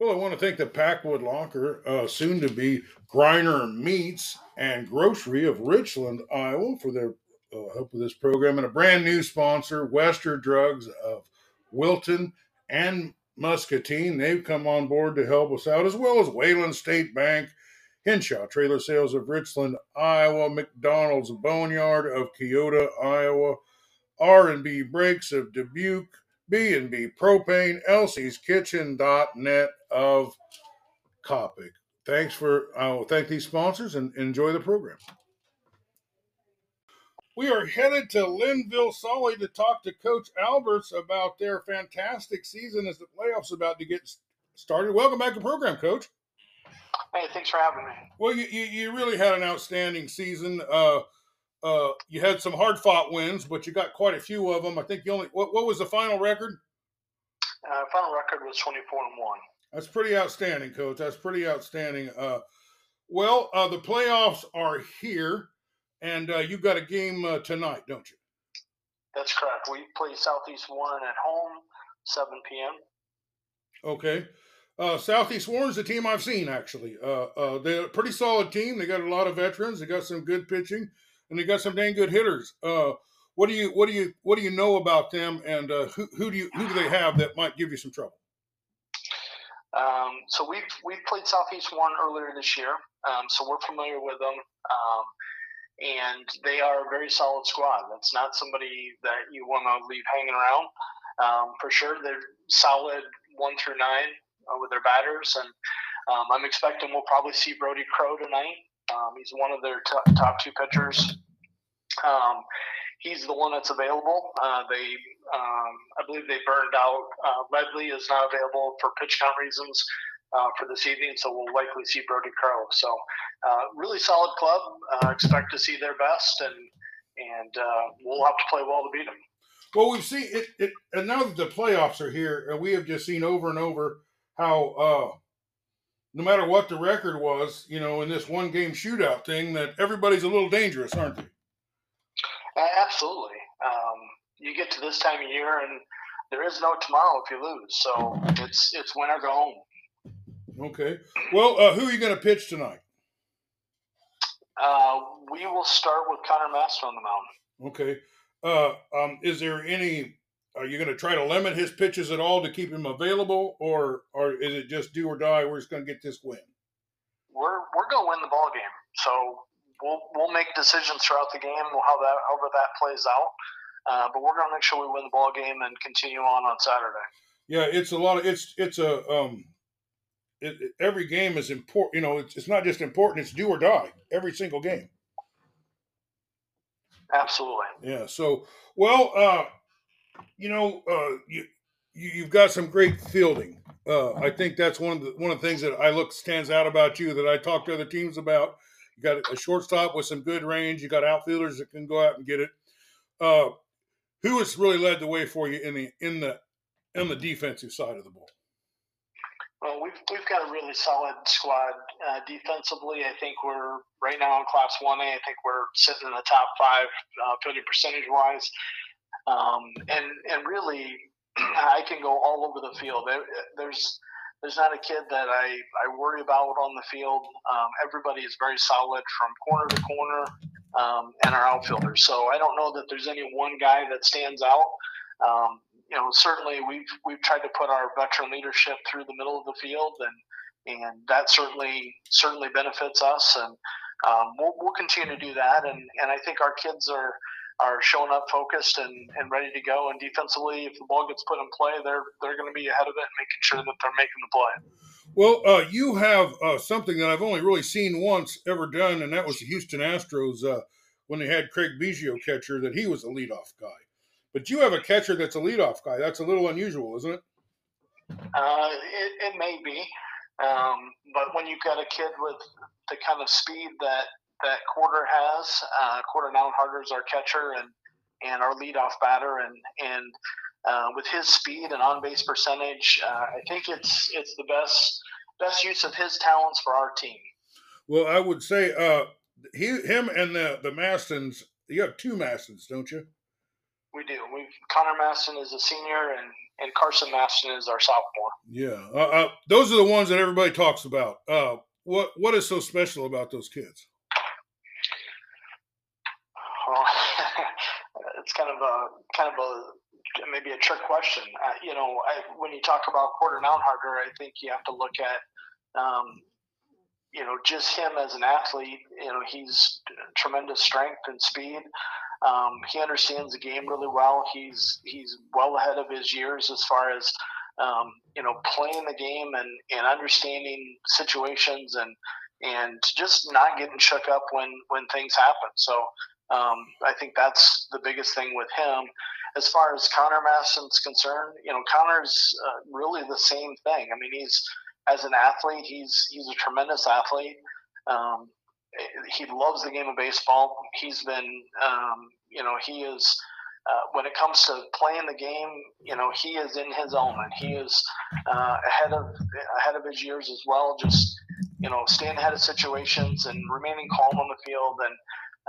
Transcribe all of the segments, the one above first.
Well, I want to thank the Packwood Locker, uh, soon to be Griner Meats and Grocery of Richland, Iowa, for their uh, help with this program, and a brand new sponsor, Wester Drugs of Wilton and Muscatine. They've come on board to help us out, as well as Wayland State Bank, Henshaw Trailer Sales of Richland, Iowa, McDonald's Boneyard of Keota, Iowa, R&B Brakes of Dubuque, B&B Propane, Elsie's Kitchen.net of Coppic. Thanks for, I will thank these sponsors and enjoy the program. We are headed to Lynnville, Sully to talk to Coach Alberts about their fantastic season as the playoffs about to get started. Welcome back to the program, Coach. Hey, thanks for having me. Well, you, you, you really had an outstanding season. Uh, uh, you had some hard fought wins, but you got quite a few of them. I think you only what, what was the final record? Uh, final record was twenty four and one. That's pretty outstanding, Coach. That's pretty outstanding. Uh, well, uh, the playoffs are here, and uh, you got a game uh, tonight, don't you? That's correct. We play Southeast Warren at home, seven p.m. Okay. Uh, Southeast Warren's a team I've seen actually. Uh, uh, they're a pretty solid team. They got a lot of veterans. They got some good pitching, and they got some dang good hitters. Uh, what do you what do you what do you know about them, and uh, who who do you who do they have that might give you some trouble? Um, so we've we've played Southeast Warren earlier this year, um, so we're familiar with them. Um, and they are a very solid squad. That's not somebody that you want to leave hanging around. Um, for sure, they're solid one through nine uh, with their batters, and um, I'm expecting we'll probably see Brody Crow tonight. Um, he's one of their t- top two pitchers. Um, he's the one that's available. Uh, they, um, I believe, they burned out. Uh, Ledley is not available for pitch count reasons. Uh, for this evening, so we'll likely see Brody Crow. So, uh, really solid club. Uh, expect to see their best, and and uh, we'll have to play well to beat them. Well, we've seen it, it, and now that the playoffs are here, we have just seen over and over how no matter what the record was, you know, in this one game shootout thing, that everybody's a little dangerous, aren't they? absolutely. Um, you get to this time of year, and there is no tomorrow if you lose. So it's it's win or go home. Okay. Well, uh, who are you going to pitch tonight? Uh, we will start with Connor Maston on the mound. Okay. Uh, um, is there any? Are you going to try to limit his pitches at all to keep him available, or or is it just do or die? We're just going to get this win. We're we're going to win the ball game. So we'll we'll make decisions throughout the game, how that however that plays out. Uh, but we're going to make sure we win the ball game and continue on on Saturday. Yeah, it's a lot of it's it's a um it, it, every game is important. You know, it's, it's not just important; it's do or die every single game. Absolutely. Yeah. So, well, uh, you know, uh, you, you you've got some great fielding. Uh, I think that's one of the one of the things that I look stands out about you that I talk to other teams about. You got a shortstop with some good range. You got outfielders that can go out and get it. Uh, who has really led the way for you in the in the in the defensive side of the ball? Well, we've we've got a really solid squad uh, defensively. I think we're right now in Class One A. I think we're sitting in the top five uh, fielding percentage wise, um, and and really, I can go all over the field. There's there's not a kid that I, I worry about on the field. Um, everybody is very solid from corner to corner, um, and our outfielders. So I don't know that there's any one guy that stands out. Um, you know, certainly we've we've tried to put our veteran leadership through the middle of the field, and and that certainly certainly benefits us, and um, we'll, we'll continue to do that. And and I think our kids are are showing up focused and, and ready to go. And defensively, if the ball gets put in play, they're they're going to be ahead of it and making sure that they're making the play. Well, uh, you have uh, something that I've only really seen once ever done, and that was the Houston Astros uh, when they had Craig Biggio catcher. That he was a leadoff guy. But you have a catcher that's a leadoff guy. That's a little unusual, isn't it? Uh, it, it may be. Um, but when you've got a kid with the kind of speed that that Porter has, uh, Porter Harder is our catcher and and our leadoff batter, and and uh, with his speed and on base percentage, uh, I think it's it's the best best use of his talents for our team. Well, I would say uh, he, him, and the the You have two Mastons, don't you? We do. We Connor Maston is a senior, and and Carson Maston is our sophomore. Yeah, uh, uh, those are the ones that everybody talks about. Uh, what what is so special about those kids? Well, it's kind of a kind of a maybe a trick question. Uh, you know, I, when you talk about Porter Nowharter, I think you have to look at, um, you know, just him as an athlete. You know, he's tremendous strength and speed. Um, he understands the game really well. He's he's well ahead of his years as far as um, you know playing the game and, and understanding situations and and just not getting shook up when when things happen. So um, I think that's the biggest thing with him as far as Connor Maston's concerned, you know, Connor's uh, really the same thing. I mean, he's as an athlete, he's he's a tremendous athlete. Um, he loves the game of baseball. He's been, um, you know, he is. Uh, when it comes to playing the game, you know, he is in his element. He is uh, ahead of ahead of his years as well. Just you know, staying ahead of situations and remaining calm on the field, and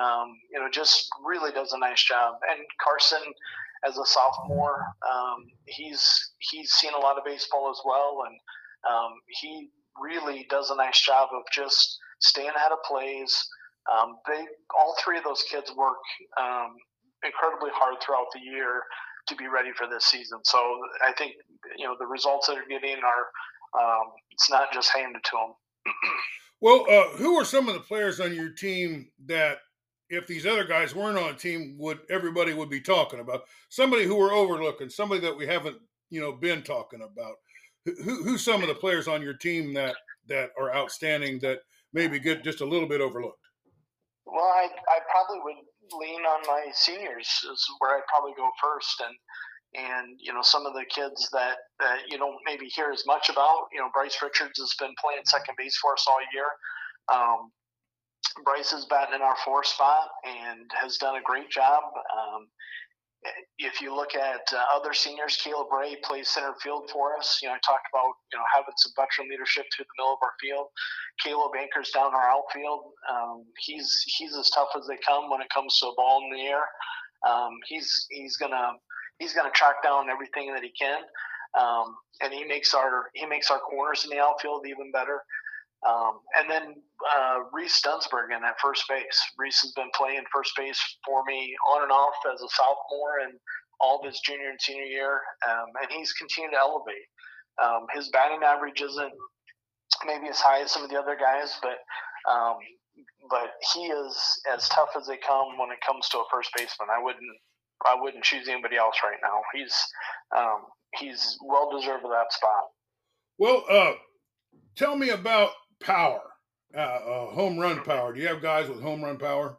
um, you know, just really does a nice job. And Carson, as a sophomore. Um, he's he's seen a lot of baseball as well, and um, he really does a nice job of just staying ahead of plays. Um, they all three of those kids work um, incredibly hard throughout the year to be ready for this season. So I think you know the results that they're getting are um, it's not just handed to them. well, uh, who are some of the players on your team that if these other guys weren't on team, would everybody would be talking about somebody who we're overlooking, somebody that we haven't you know been talking about. Who, who's some of the players on your team that that are outstanding that maybe get just a little bit overlooked? Well, I I probably would lean on my seniors is where I'd probably go first, and and you know some of the kids that that you don't maybe hear as much about. You know, Bryce Richards has been playing second base for us all year. Um, Bryce is batting in our four spot and has done a great job. Um, if you look at uh, other seniors, Caleb Ray plays center field for us. You know, I talked about you know having some veteran leadership through the middle of our field. Caleb anchors down our outfield. Um, he's he's as tough as they come when it comes to a ball in the air. Um, he's he's gonna he's gonna track down everything that he can, um, and he makes our he makes our corners in the outfield even better. Um, and then uh, Reese Dunsbergen at first base. Reese has been playing first base for me on and off as a sophomore and all of his junior and senior year, um, and he's continued to elevate. Um, his batting average isn't maybe as high as some of the other guys, but um, but he is as tough as they come when it comes to a first baseman. I wouldn't I wouldn't choose anybody else right now. He's um, he's well deserved of that spot. Well, uh, tell me about power, uh, uh, home run power. Do you have guys with home run power?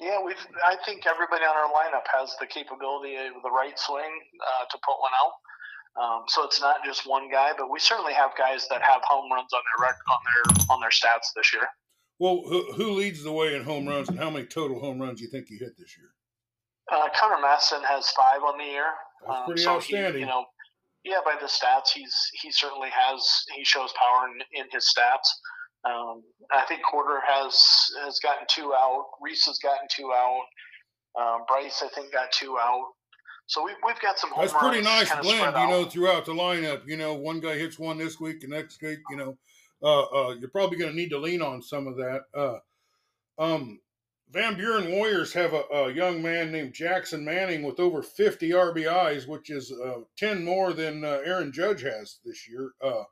Yeah, we've. I think everybody on our lineup has the capability of the right swing uh, to put one out. Um, so it's not just one guy, but we certainly have guys that have home runs on their rec- on their on their stats this year. Well, who, who leads the way in home runs, and how many total home runs do you think you hit this year? Uh, Connor Maston has five on the year. That's um, pretty um, so outstanding. He, you know, yeah, by the stats, he's he certainly has he shows power in, in his stats. Um, I think Porter has has gotten two out. Reese has gotten two out. Um, Bryce, I think, got two out. So we've, we've got some. That's pretty nice blend, you know, throughout the lineup. You know, one guy hits one this week, the next week, you know, uh, uh, you're probably going to need to lean on some of that. Uh, um, Van Buren Warriors have a, a, young man named Jackson Manning with over 50 RBIs, which is uh, 10 more than uh, Aaron Judge has this year. Uh,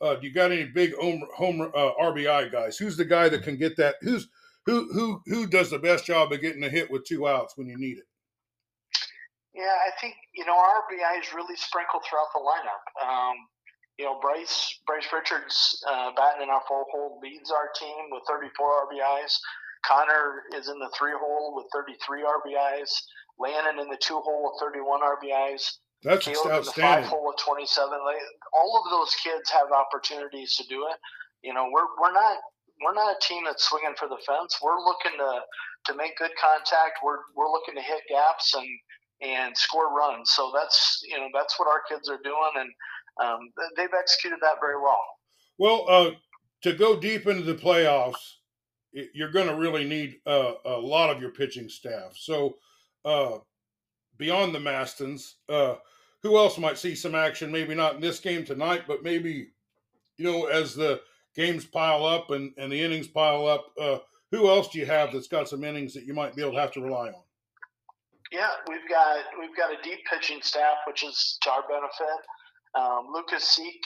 uh do you got any big home, home uh, RBI guys? Who's the guy that can get that? Who's who who who does the best job of getting a hit with two outs when you need it? Yeah, I think you know RBIs really sprinkled throughout the lineup. Um, you know, Bryce Bryce Richards uh, batting in our four hole leads our team with 34 RBIs. Connor is in the three hole with 33 RBIs. Landon in the two hole with 31 RBIs. That's Caleb outstanding. in the five hole with 27. All of those kids have opportunities to do it. You know, we're we're not we're not a team that's swinging for the fence. We're looking to to make good contact. We're we're looking to hit gaps and and score runs. So that's you know that's what our kids are doing, and um, they've executed that very well. Well, uh, to go deep into the playoffs, you're going to really need uh, a lot of your pitching staff. So, uh, beyond the Mastons, uh, who else might see some action? Maybe not in this game tonight, but maybe you know as the games pile up and and the innings pile up. Uh, who else do you have that's got some innings that you might be able to have to rely on? Yeah, we've got we've got a deep pitching staff, which is to our benefit. Um, Lucas Seek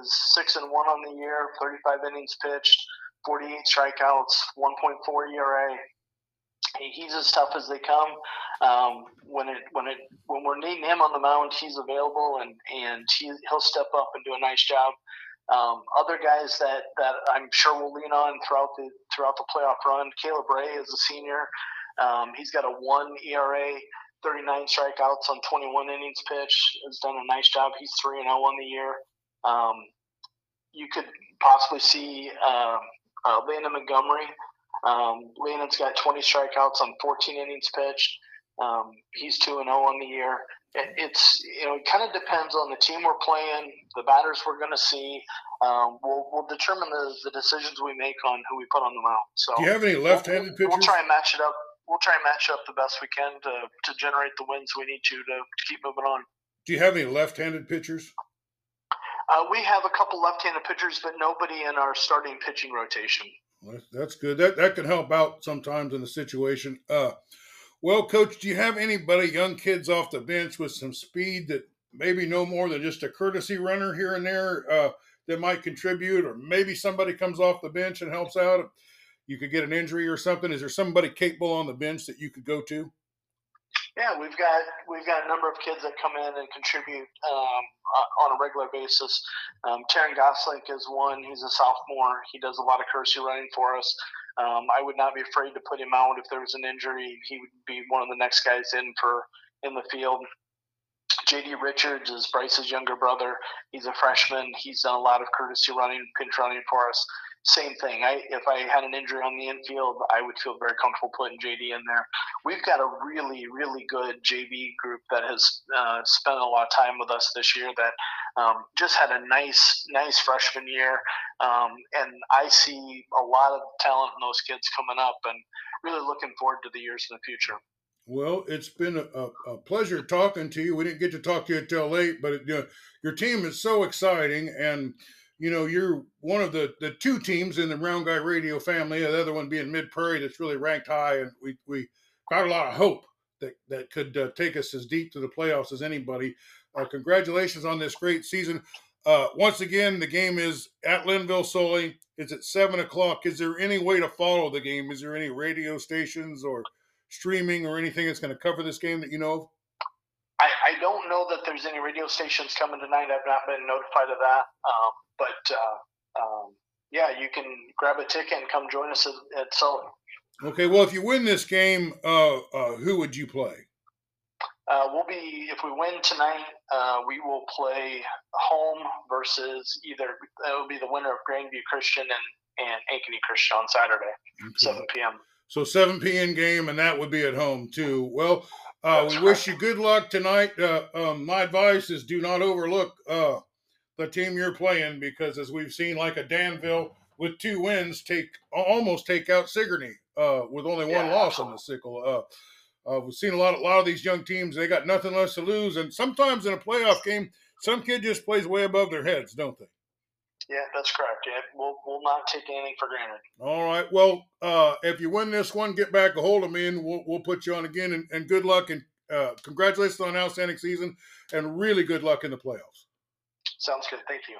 is six and one on the year, 35 innings pitched, 48 strikeouts, 1.4 ERA. He's as tough as they come. Um, when it when it when we're needing him on the mound, he's available and and he, he'll step up and do a nice job. Um, other guys that, that I'm sure we'll lean on throughout the throughout the playoff run. Caleb Ray is a senior. Um, he's got a one ERA, 39 strikeouts on 21 innings pitched. Has done a nice job. He's three and zero oh on the year. Um, you could possibly see uh, Landon Montgomery. Um, Landon's got 20 strikeouts on 14 innings pitched. Um, he's two and zero oh on the year. It, it's you know it kind of depends on the team we're playing, the batters we're going to see. Um, we'll, we'll determine the, the decisions we make on who we put on the mound. So, do you have any left-handed we'll, pitchers? We'll try and match it up we'll try and match up the best we can to, to generate the wins we need to, to to keep moving on. Do you have any left-handed pitchers? Uh, we have a couple left-handed pitchers, but nobody in our starting pitching rotation. That's good. That that can help out sometimes in the situation. Uh, well, coach, do you have anybody, young kids off the bench with some speed that maybe no more than just a courtesy runner here and there uh, that might contribute, or maybe somebody comes off the bench and helps out? you could get an injury or something? Is there somebody capable on the bench that you could go to? Yeah, we've got we've got a number of kids that come in and contribute um, on a regular basis. Um, Taryn Goslink is one. He's a sophomore. He does a lot of courtesy running for us. Um, I would not be afraid to put him out if there was an injury. He would be one of the next guys in for in the field. JD Richards is Bryce's younger brother. He's a freshman. He's done a lot of courtesy running, pinch running for us same thing. I if I had an injury on the infield, I would feel very comfortable putting JD in there. We've got a really really good JV group that has uh, spent a lot of time with us this year. That um, just had a nice nice freshman year, um, and I see a lot of talent in those kids coming up, and really looking forward to the years in the future. Well, it's been a, a, pleasure talking to you. We didn't get to talk to you until late, but it, your team is so exciting and you know, you're one of the, the two teams in the Round Guy Radio family, the other one being Mid Prairie that's really ranked high. And we, we got a lot of hope that, that could uh, take us as deep to the playoffs as anybody. Uh, congratulations on this great season. Uh, once again, the game is at Lynnville Sully. It's at 7 o'clock. Is there any way to follow the game? Is there any radio stations or streaming or anything that's going to cover this game that you know of? Don't know that there's any radio stations coming tonight. I've not been notified of that. Um, but uh, um, yeah, you can grab a ticket and come join us at, at Sully. Okay, well, if you win this game, uh, uh, who would you play? Uh, we'll be if we win tonight, uh, we will play home versus either it will be the winner of Grandview Christian and and Ankeny Christian on Saturday, okay. 7 p.m. So 7 p.m. game, and that would be at home too. Well, uh, we wish you good luck tonight. Uh, um, my advice is do not overlook uh, the team you're playing because as we've seen, like a Danville with two wins, take almost take out Sigourney uh, with only one yeah. loss on the sickle. Uh, uh, we've seen a lot, a lot of these young teams. They got nothing less to lose, and sometimes in a playoff game, some kid just plays way above their heads, don't they? Yeah, that's correct. Yeah, we'll, we'll not take anything for granted. All right. Well, uh, if you win this one, get back a hold of me, and we'll, we'll put you on again. And, and good luck, and uh, congratulations on an outstanding season, and really good luck in the playoffs. Sounds good. Thank you.